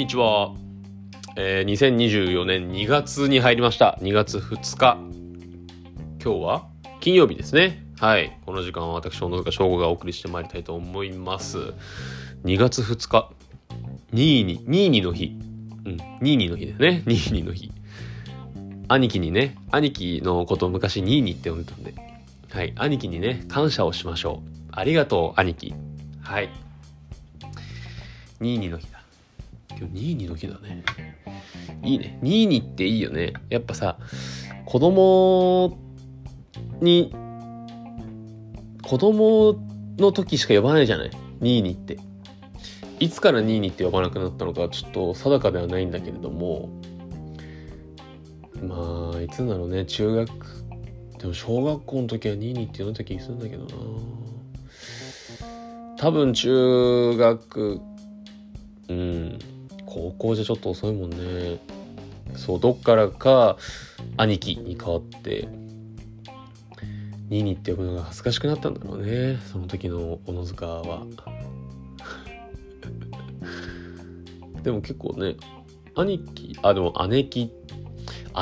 にちは。えー、2024年2月に入りました。2月2日。今日は金曜日ですね。はい。この時間は私、小野塚翔吾がお送りしてまいりたいと思います。2月2日。2に、2にの日。うん、2にの日ですね。2にの日。兄貴にね、兄貴のことを昔2にって呼んでたんで。はい。兄貴にね、感謝をしましょう。ありがとう、兄貴。はい。22の日だ。今日22の日だね。いいね。22っていいよね。やっぱさ、子供に、子供の時しか呼ばないじゃない ?22 って。いつから22って呼ばなくなったのかちょっと定かではないんだけれども、まあ、いつだろうね。中学、でも小学校の時は22って呼んだ気がするんだけどな。多分中学うん高校じゃちょっと遅いもんね。そうどっからか兄貴に変わってニーニって呼ぶのが恥ずかしくなったんだろうねその時の小野塚は。でも結構ね兄貴あでも姉貴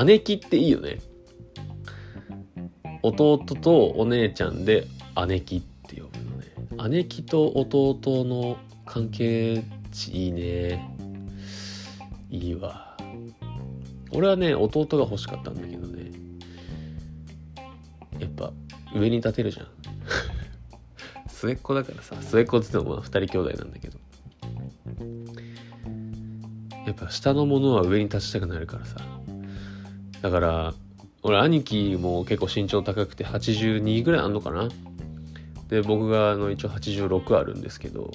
姉貴っていいよね。弟とお姉ちゃんで姉貴って呼ぶのね。姉貴と弟の関係値いいねいいわ。俺はね弟が欲しかったんだけどね。やっぱ上に立てるじゃん。末っ子だからさ。末っ子って言ってもまあ2人兄弟なんだけど。やっぱ下のものは上に立ちたくなるからさ。だから俺兄貴も結構身長高くて82ぐらいあんのかな。で僕があの一応86あるんですけど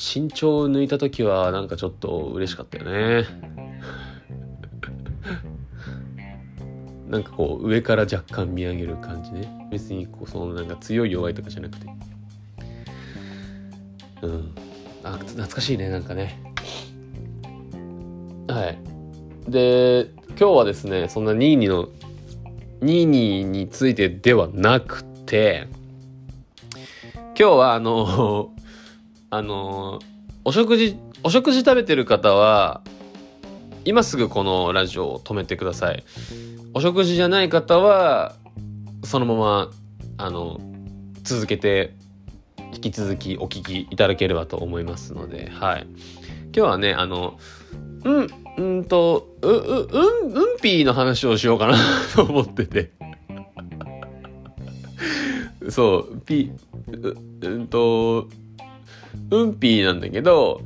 身長を抜いた時はなんかちょっと嬉しかったよね。なんかこう上から若干見上げる感じね。別にこうそのなんか強い弱いとかじゃなくて。うん。あ懐かしいねなんかね。はい。で今日はですねそんなニーニのニーニについてではなくて今日はあのあのお食事お食事食べてる方は今すぐこのラジオを止めてください。お食事じゃない方はそのままあの続けて引き続きお聞きいただければと思いますのではい。今日はねあのうんうんとうううんうんぴーの話をしようかな と思ってて。そうピううんとうんぴーなんだけど、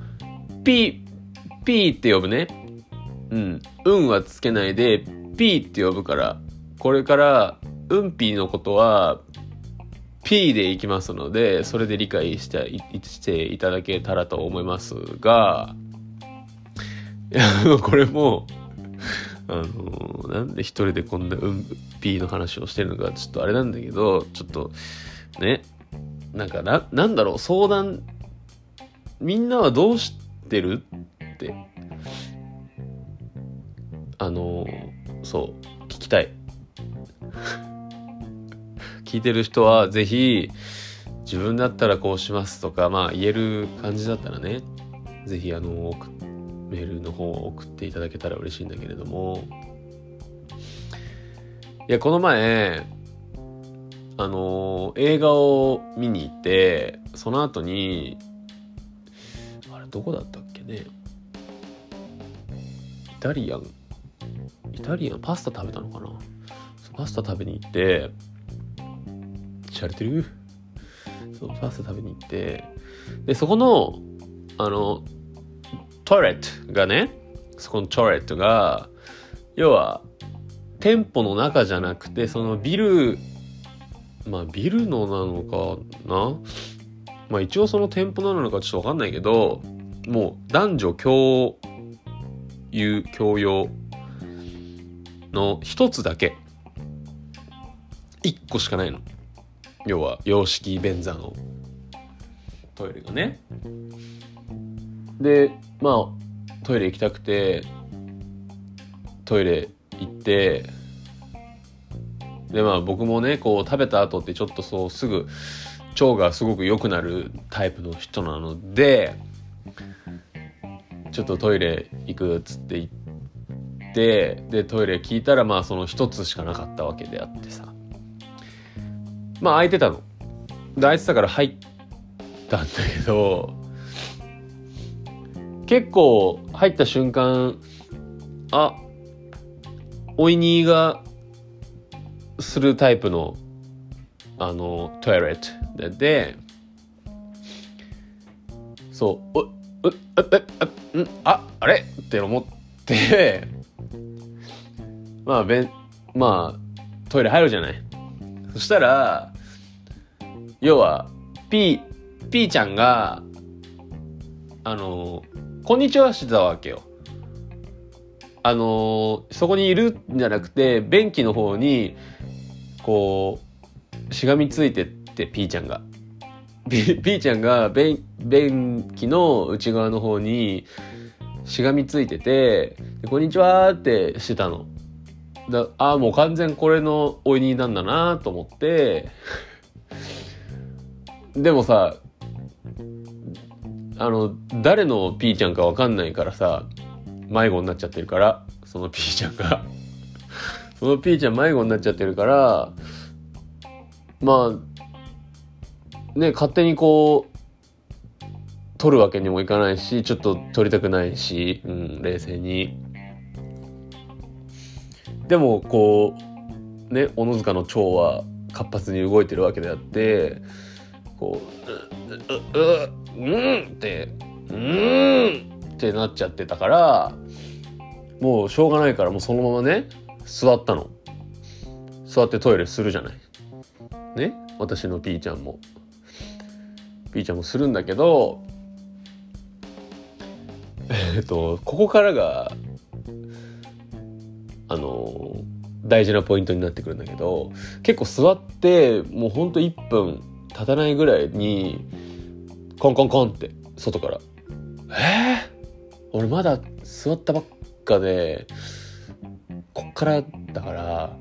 ピー、ピーって呼ぶね。うん。うんはつけないで、ピーって呼ぶから、これから、うんぴーのことは、ピーでいきますので、それで理解してしていただけたらと思いますが、これも、あの、なんで一人でこんなうんぴーの話をしてるのか、ちょっとあれなんだけど、ちょっと、ね、なんかな、なんだろう、相談みんなはどうしてる？って。あのそう聞きたい。聞いてる人はぜひ自分だったらこうしますとかまあ言える感じだったらねぜひあのメールの方を送っていただけたら嬉しいんだけれども。いやこの前あの映画を見に行ってその後にどこだったっけね。イタリアン。イタリアンパスタ食べたのかな。パスタ食べに行ってしゃれてるそうパスタ食べに行ってでそこのあのトイレットがねそこのトイレットが要は店舗の中じゃなくてそのビルまあビルのなのかな。まあ一応その店舗なのかちょっとわかんないけどもう男女共有共用の一つだけ。一個しかないの。要は洋式便座の。トイレがね。でまあトイレ行きたくてトイレ行ってでまあ僕もねこう食べた後ってちょっとそうすぐ腸がすごく良くなるタイプの人なのでちょっとトイレ行くっつって行ってでトイレ聞いたらまあその一つしかなかったわけであってさ。まあ空いてたの。で空いてたから入ったんだけど結構入った瞬間あおいにいがするタイプのあのトイレットででそうおううあん？ああれ？って思って。まあべんまあトイレ入るじゃない。そしたら要は P, P ちゃんがあのこんにちはしてたわけよ。あのそこにいるんじゃなくて便器の方にこうしがみついてって P ちゃんが。P, P ちゃんが便便器の内側の方にしがみついてて「こんにちは」ってしてたの。だああもう完全これのおいになんだなと思ってでもさあの誰の P ちゃんかわかんないからさ迷子になっちゃってるからその P ちゃんがその P ちゃん迷子になっちゃってるからまあね勝手にこう取るわけにもいかないしちょっと取りたくないし、うん、冷静に。でもこうね小野塚の腸は活発に動いてるわけであってこう「ううううん」って「うん」ってなっちゃってたからもうしょうがないからもうそのままね座ったの座ってトイレするじゃないね私のピーちゃんもピーちゃんもするんだけどえっとここからがあの大事なポイントになってくるんだけど結構座ってもうほんと1分経たないぐらいにコンコンコンって外から「えー、俺まだ座ったばっかでこっからだから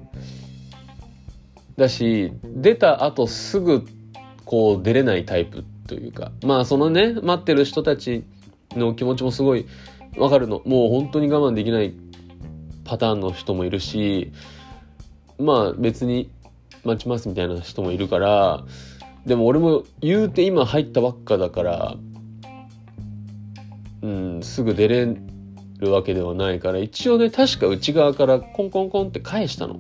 だし出た後すぐこう出れないタイプというかまあそのね待ってる人たちの気持ちもすごいわかるのもう本当に我慢できないパターンの人もいるしまあ別に待ちますみたいな人もいるからでも俺も言うて今入ったばっかだからうんすぐ出れるわけではないから一応ね確か内側からコンコンコンって返したの。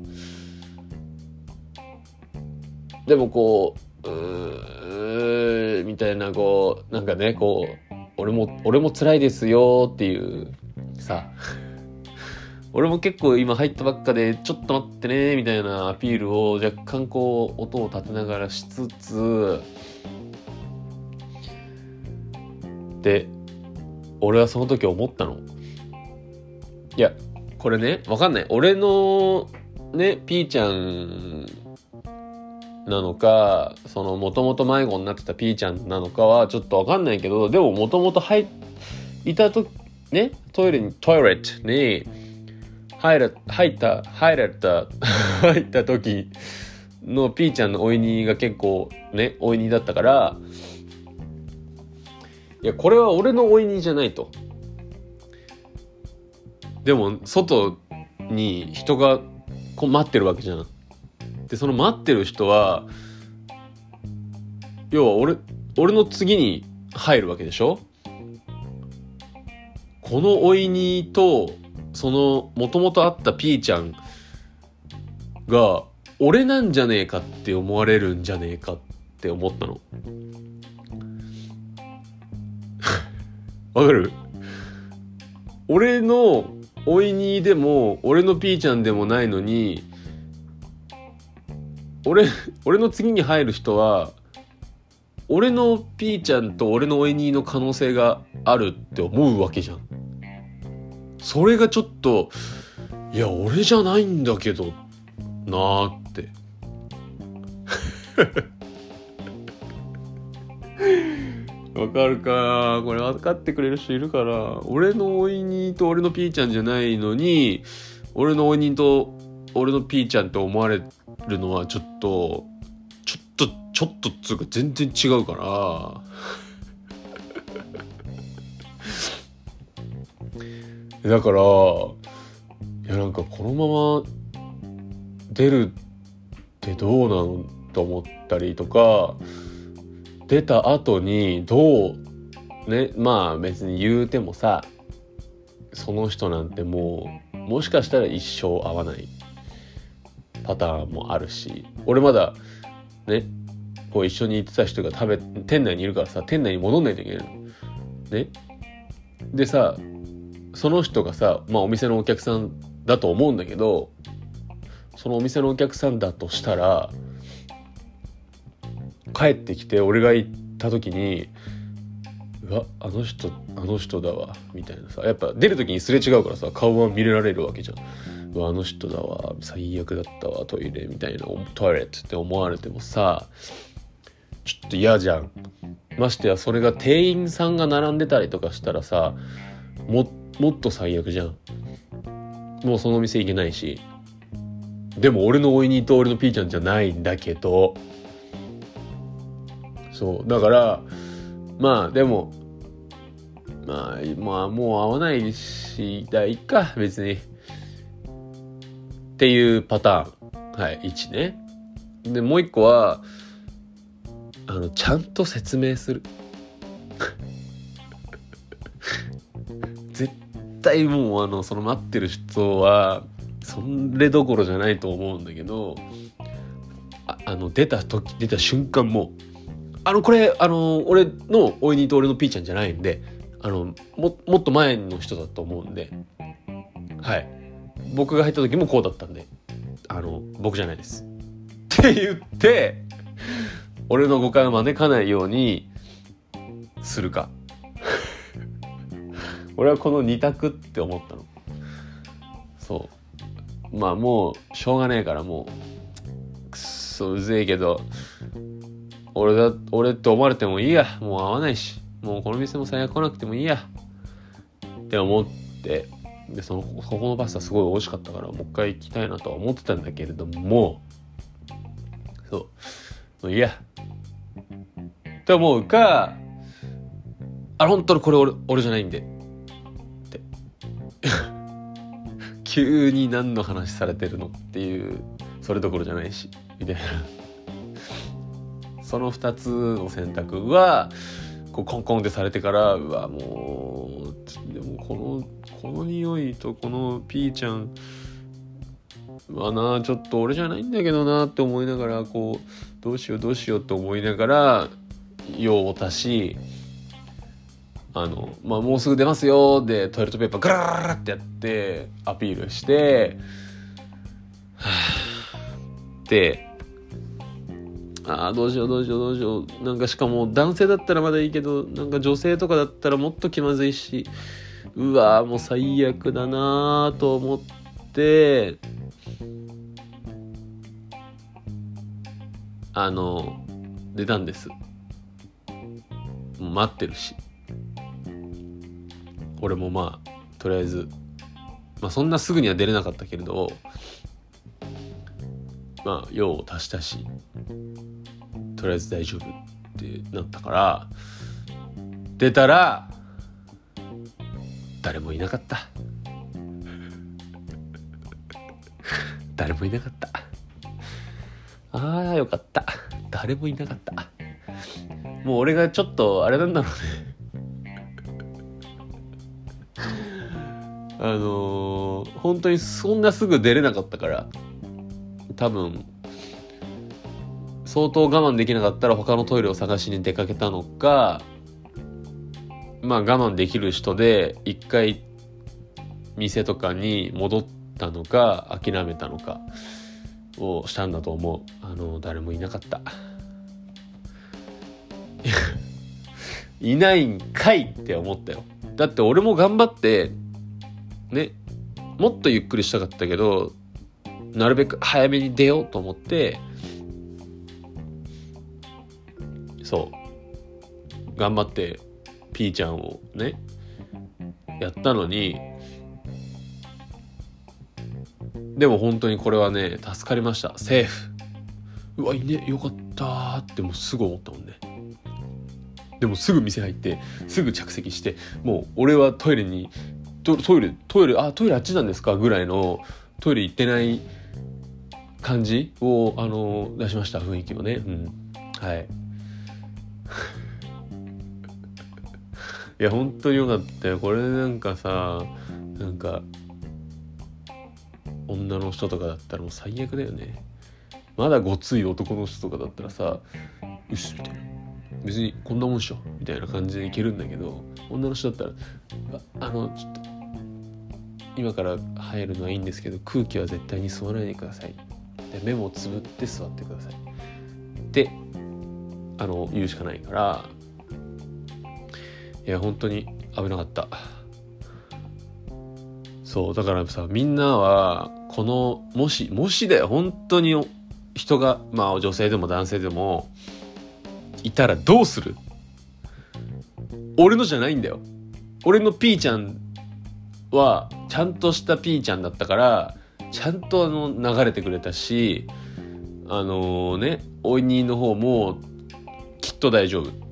でもこううみたいなこうなんかねこう俺も俺も辛いですよっていうさ。俺も結構今入ったばっかでちょっと待ってねみたいなアピールを若干こう音を立てながらしつつで俺はその時思ったの。いやこれねわかんない。俺のねピーちゃんなのかそのもともと迷子になってたピーちゃんなのかはちょっとわかんないけどでももともと入いたとねトイレにトイレットに入ら入った入られた 入った時のピーちゃんのおいにが結構ねおいにだったからいやこれは俺のおいにじゃないと。でも外に人がこう待ってるわけじゃん。でその待ってる人は要は俺俺の次に入るわけでしょ？このおいにとそのもともとあったピーちゃんが俺なんじゃねえかって思われるんじゃねえかって思ったの。わかる？俺のおいにでも俺のピーちゃんでもないのに俺俺の次に入る人は俺のピーちゃんと俺のおいにの可能性があるって思うわけじゃん。それがちょっといや俺じゃないんだけどなーって。わかるかこれ分かってくれる人いるから。俺のおいにと俺のピーちゃんじゃないのに俺のおいにと俺のピーちゃんって思われるのはちょっとちょっとちょっとっつうか全然違うから。だからいやなんかこのまま出るってどうなのと思ったりとか出た後にどうねまあ別に言うてもさその人なんてもうもしかしたら一生会わない。パターンもあるし俺まだねこう一緒に行ってた人が食べ店内にいるからさ店内に戻んないといけないの。ね。でさその人がさまあお店のお客さんだと思うんだけどそのお店のお客さんだとしたら帰ってきて俺が行った時にうわあの人あの人だわみたいなさ。やっぱ出る時にすれ違うからさ顔は見れられるわけじゃん。わあの人だわ最悪だったわトイレみたいなトイレって思われてもさちょっと嫌じゃん。ましてやそれが店員さんが並んでたりとかしたらさももっと最悪じゃん。もうその店行けないし。でも俺のおいにと俺のピーちゃんじゃないんだけど。そう。だからまあでもまあまあもう会わないしだいっか別に。っていうパターン。はい1ね。でもう一個はあのちゃんと説明する。絶対もうあのその待ってる人はそれどころじゃないと思うんだけどああの出た時出た瞬間もあのこれあの俺のおいにと俺のピーちゃんじゃないんであのももっと前の人だと思うんで。はい。僕が入った時もこうだったんであの僕じゃないです。って言って俺の誤解を招かないようにするか。俺はこの二択って思ったの。そう。まあもうしょうがねえからもうくっそうぜえけど俺だ俺って思われてもいいや。もう会わないし。もうこの店も最悪来なくてもいいや。って思って。でそのここのパスタすごい美味しかったからもう一回行きたいなとは思ってたんだけれどもそう。いいや。って思うかあ本当にこれ俺俺じゃないんで。って。急に何の話されてるのっていうそれどころじゃないし。みたいな。その2つの選択はこうコンコンってされてからうわもうでもこのこの匂いとこのピーちゃんはなちょっと俺じゃないんだけどなって思いながらこうどうしようどうしようって思いながら用を足しあの、まあ、もうすぐ出ますよでトイレットペーパーガラガラってやってアピールしてはぁってああどうしようどうしようどうしよう。なんかしかも男性だったらまだいいけどなんか女性とかだったらもっと気まずいしうわもう最悪だなと思ってあの出たんです。待ってるし。俺もまあとりあえずまあそんなすぐには出れなかったけれどまあ用を足したしとりあえず大丈夫ってなったから出たら誰もいなかった。誰もいなかった。ああよかった。誰もいなかった。もう俺がちょっとあれなんだろうね。あのー、本当にそんなすぐ出れなかったから多分相当我慢できなかったら他のトイレを探しに出かけたのかまあ我慢できる人で一回店とかに戻ったのか諦めたのかをしたんだと思う。あの誰もいなかった。いないんかいって思ったよ。だって俺も頑張ってねもっとゆっくりしたかったけどなるべく早めに出ようと思ってそう頑張ってピーちゃんをねやったのにでも本当にこれはね助かりました。セーフ。うわいいね。よかったってもうすぐ思ったもんね。でもすぐ店入ってすぐ着席してもう俺はトイレにトトイレトイレあトイレあっちなんですか？ぐらいのトイレ行ってない感じをあの出しました雰囲気をね。うん。はい。いや本当によかったよ。これなんかさなんか女の人とかだったらもう最悪だよね。まだごつい男の人とかだったらさ「よし」みたいな。別にこんなもんっしょみたいな感じでいけるんだけど女の人だったら「あのちょっと今から入るのはいいんですけど空気は絶対に吸わないでください」で目もつぶって座ってください。ってあの言うしかないからいや本当に危なかった。そうだからさみんなはこのもしもしだよ本当に人がまあ女性でも男性でもいたらどうする？俺のじゃないんだよ。俺のピーちゃんはちゃんとしたピーちゃんだったからちゃんとあの流れてくれたしあのねおいにの方もきっと大丈夫。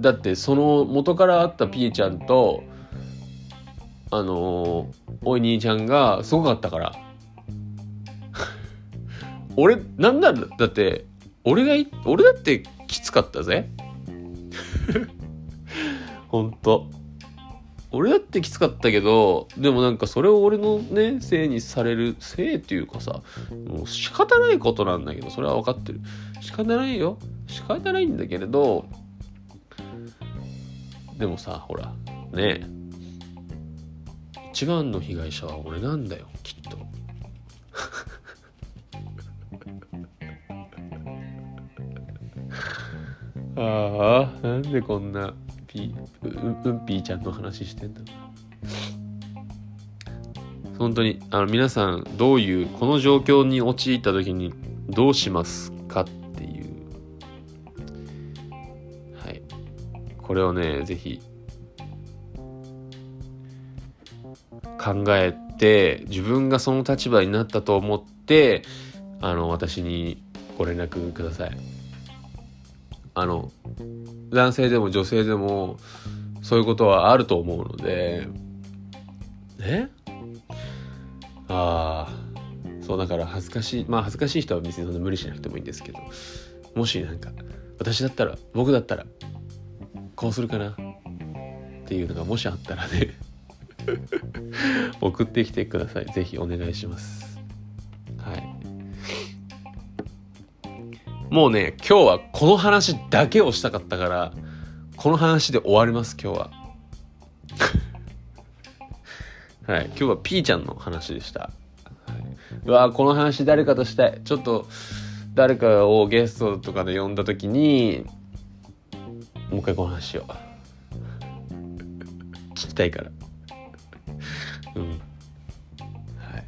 だってその元からあったピーちゃんとあのおい兄ちゃんがすごかったから。俺なんなんだ？だって俺がい俺だってきつかったぜ。ほんと。俺だってきつかったけどでもなんかそれを俺のねせいにされるせいっていうかさもう仕方ないことなんだけどそれは分かってる。仕方ないよ。仕方ないんだけれどでもさほらね一番の被害者は俺なんだよきっと。ああなんでこんなピううんぴーちゃんの話してんだ。本当にあの皆さんどういうこの状況に陥った時にどうしますれをねぜひ考えて自分がその立場になったと思ってあの私にご連絡ください。あの男性でも女性でもそういうことはあると思うのでねああそうだから恥ずかしいまあ恥ずかしい人は別にそんな無理しなくてもいいんですけどもしなんか私だったら僕だったらこうするかな。っていうのがもしあったらね。送ってきてください。ぜひお願いします。はい。もうね今日はこの話だけをしたかったからこの話で終わります今日は。はい。今日はピーちゃんの話でした、はい、うわこの話誰かとしたい。ちょっと誰かをゲストとかで呼んだ時にもう一回この話しよう聞きたいから。うん。はい。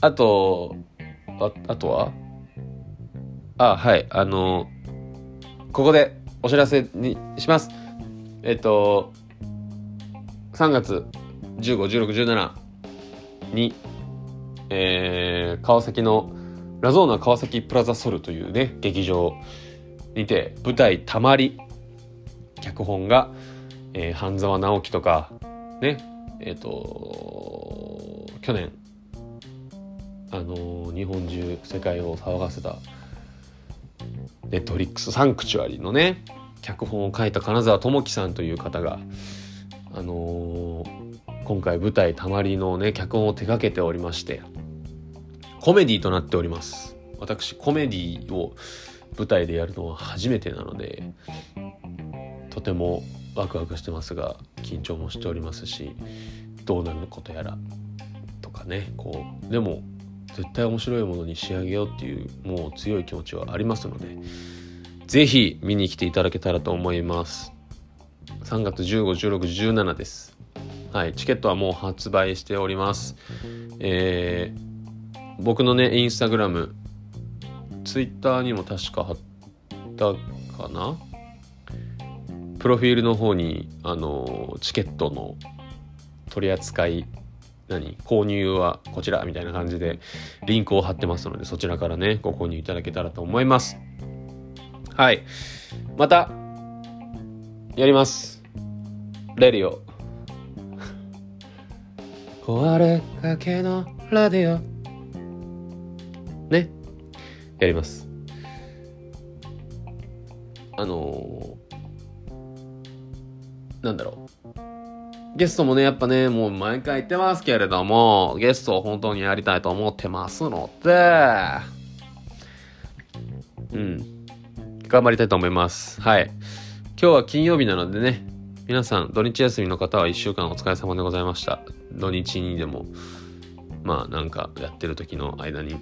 あとああとは？あ、はい。あのここでお知らせにします。えっと、3月15、16、17に、えー、川崎のラゾーナ川崎プラザソルというね、劇場にて舞台たまり。脚本が、えー、半沢直樹とか、ね、えっ、ー、と、去年、あのー、日本中世界を騒がせたネットフリックスサンクチュアリのね脚本を書いた金沢智樹さんという方があの、今回舞台「たまり」のね脚本を手掛けておりましてコメディとなっております。私コメディを舞台でやるのは初めてなのでとてもワクワクしてますが緊張もしておりますしどうなることやらとかねこうでも絶対面白いものに仕上げようっていうもう強い気持ちはありますので是非見に来ていただけたらと思います。3月151617です。はいチケットはもう発売しております。えー、僕のねインスタグラムツイッターにも確か貼ったかな？プロフィールの方にあのチケットの取り扱い何？購入はこちらみたいな感じでリンクを貼ってますのでそちらからねご購入いただけたらと思いますはいまたやりますレディオ。壊れかけのラディオ。ね。やります。あのー、なんだろう。ゲストもね、やっぱね、もう毎回言ってますけれども、ゲストを本当にやりたいと思ってますので、うん。頑張りたいと思います。はい。今日は金曜日なのでね、皆さん、土日休みの方は1週間お疲れ様でございました。土日にでも、まあなんかやってる時の間に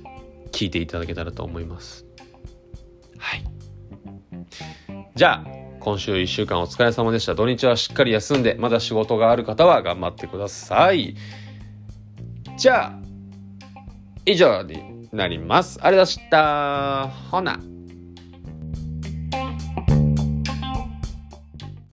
聞いていただけたらと思います。はい。じゃあ、今週1週間お疲れ様でした。土日はしっかり休んで、まだ仕事がある方は頑張ってください。じゃあ、以上になります。ありがとうございました。ほな。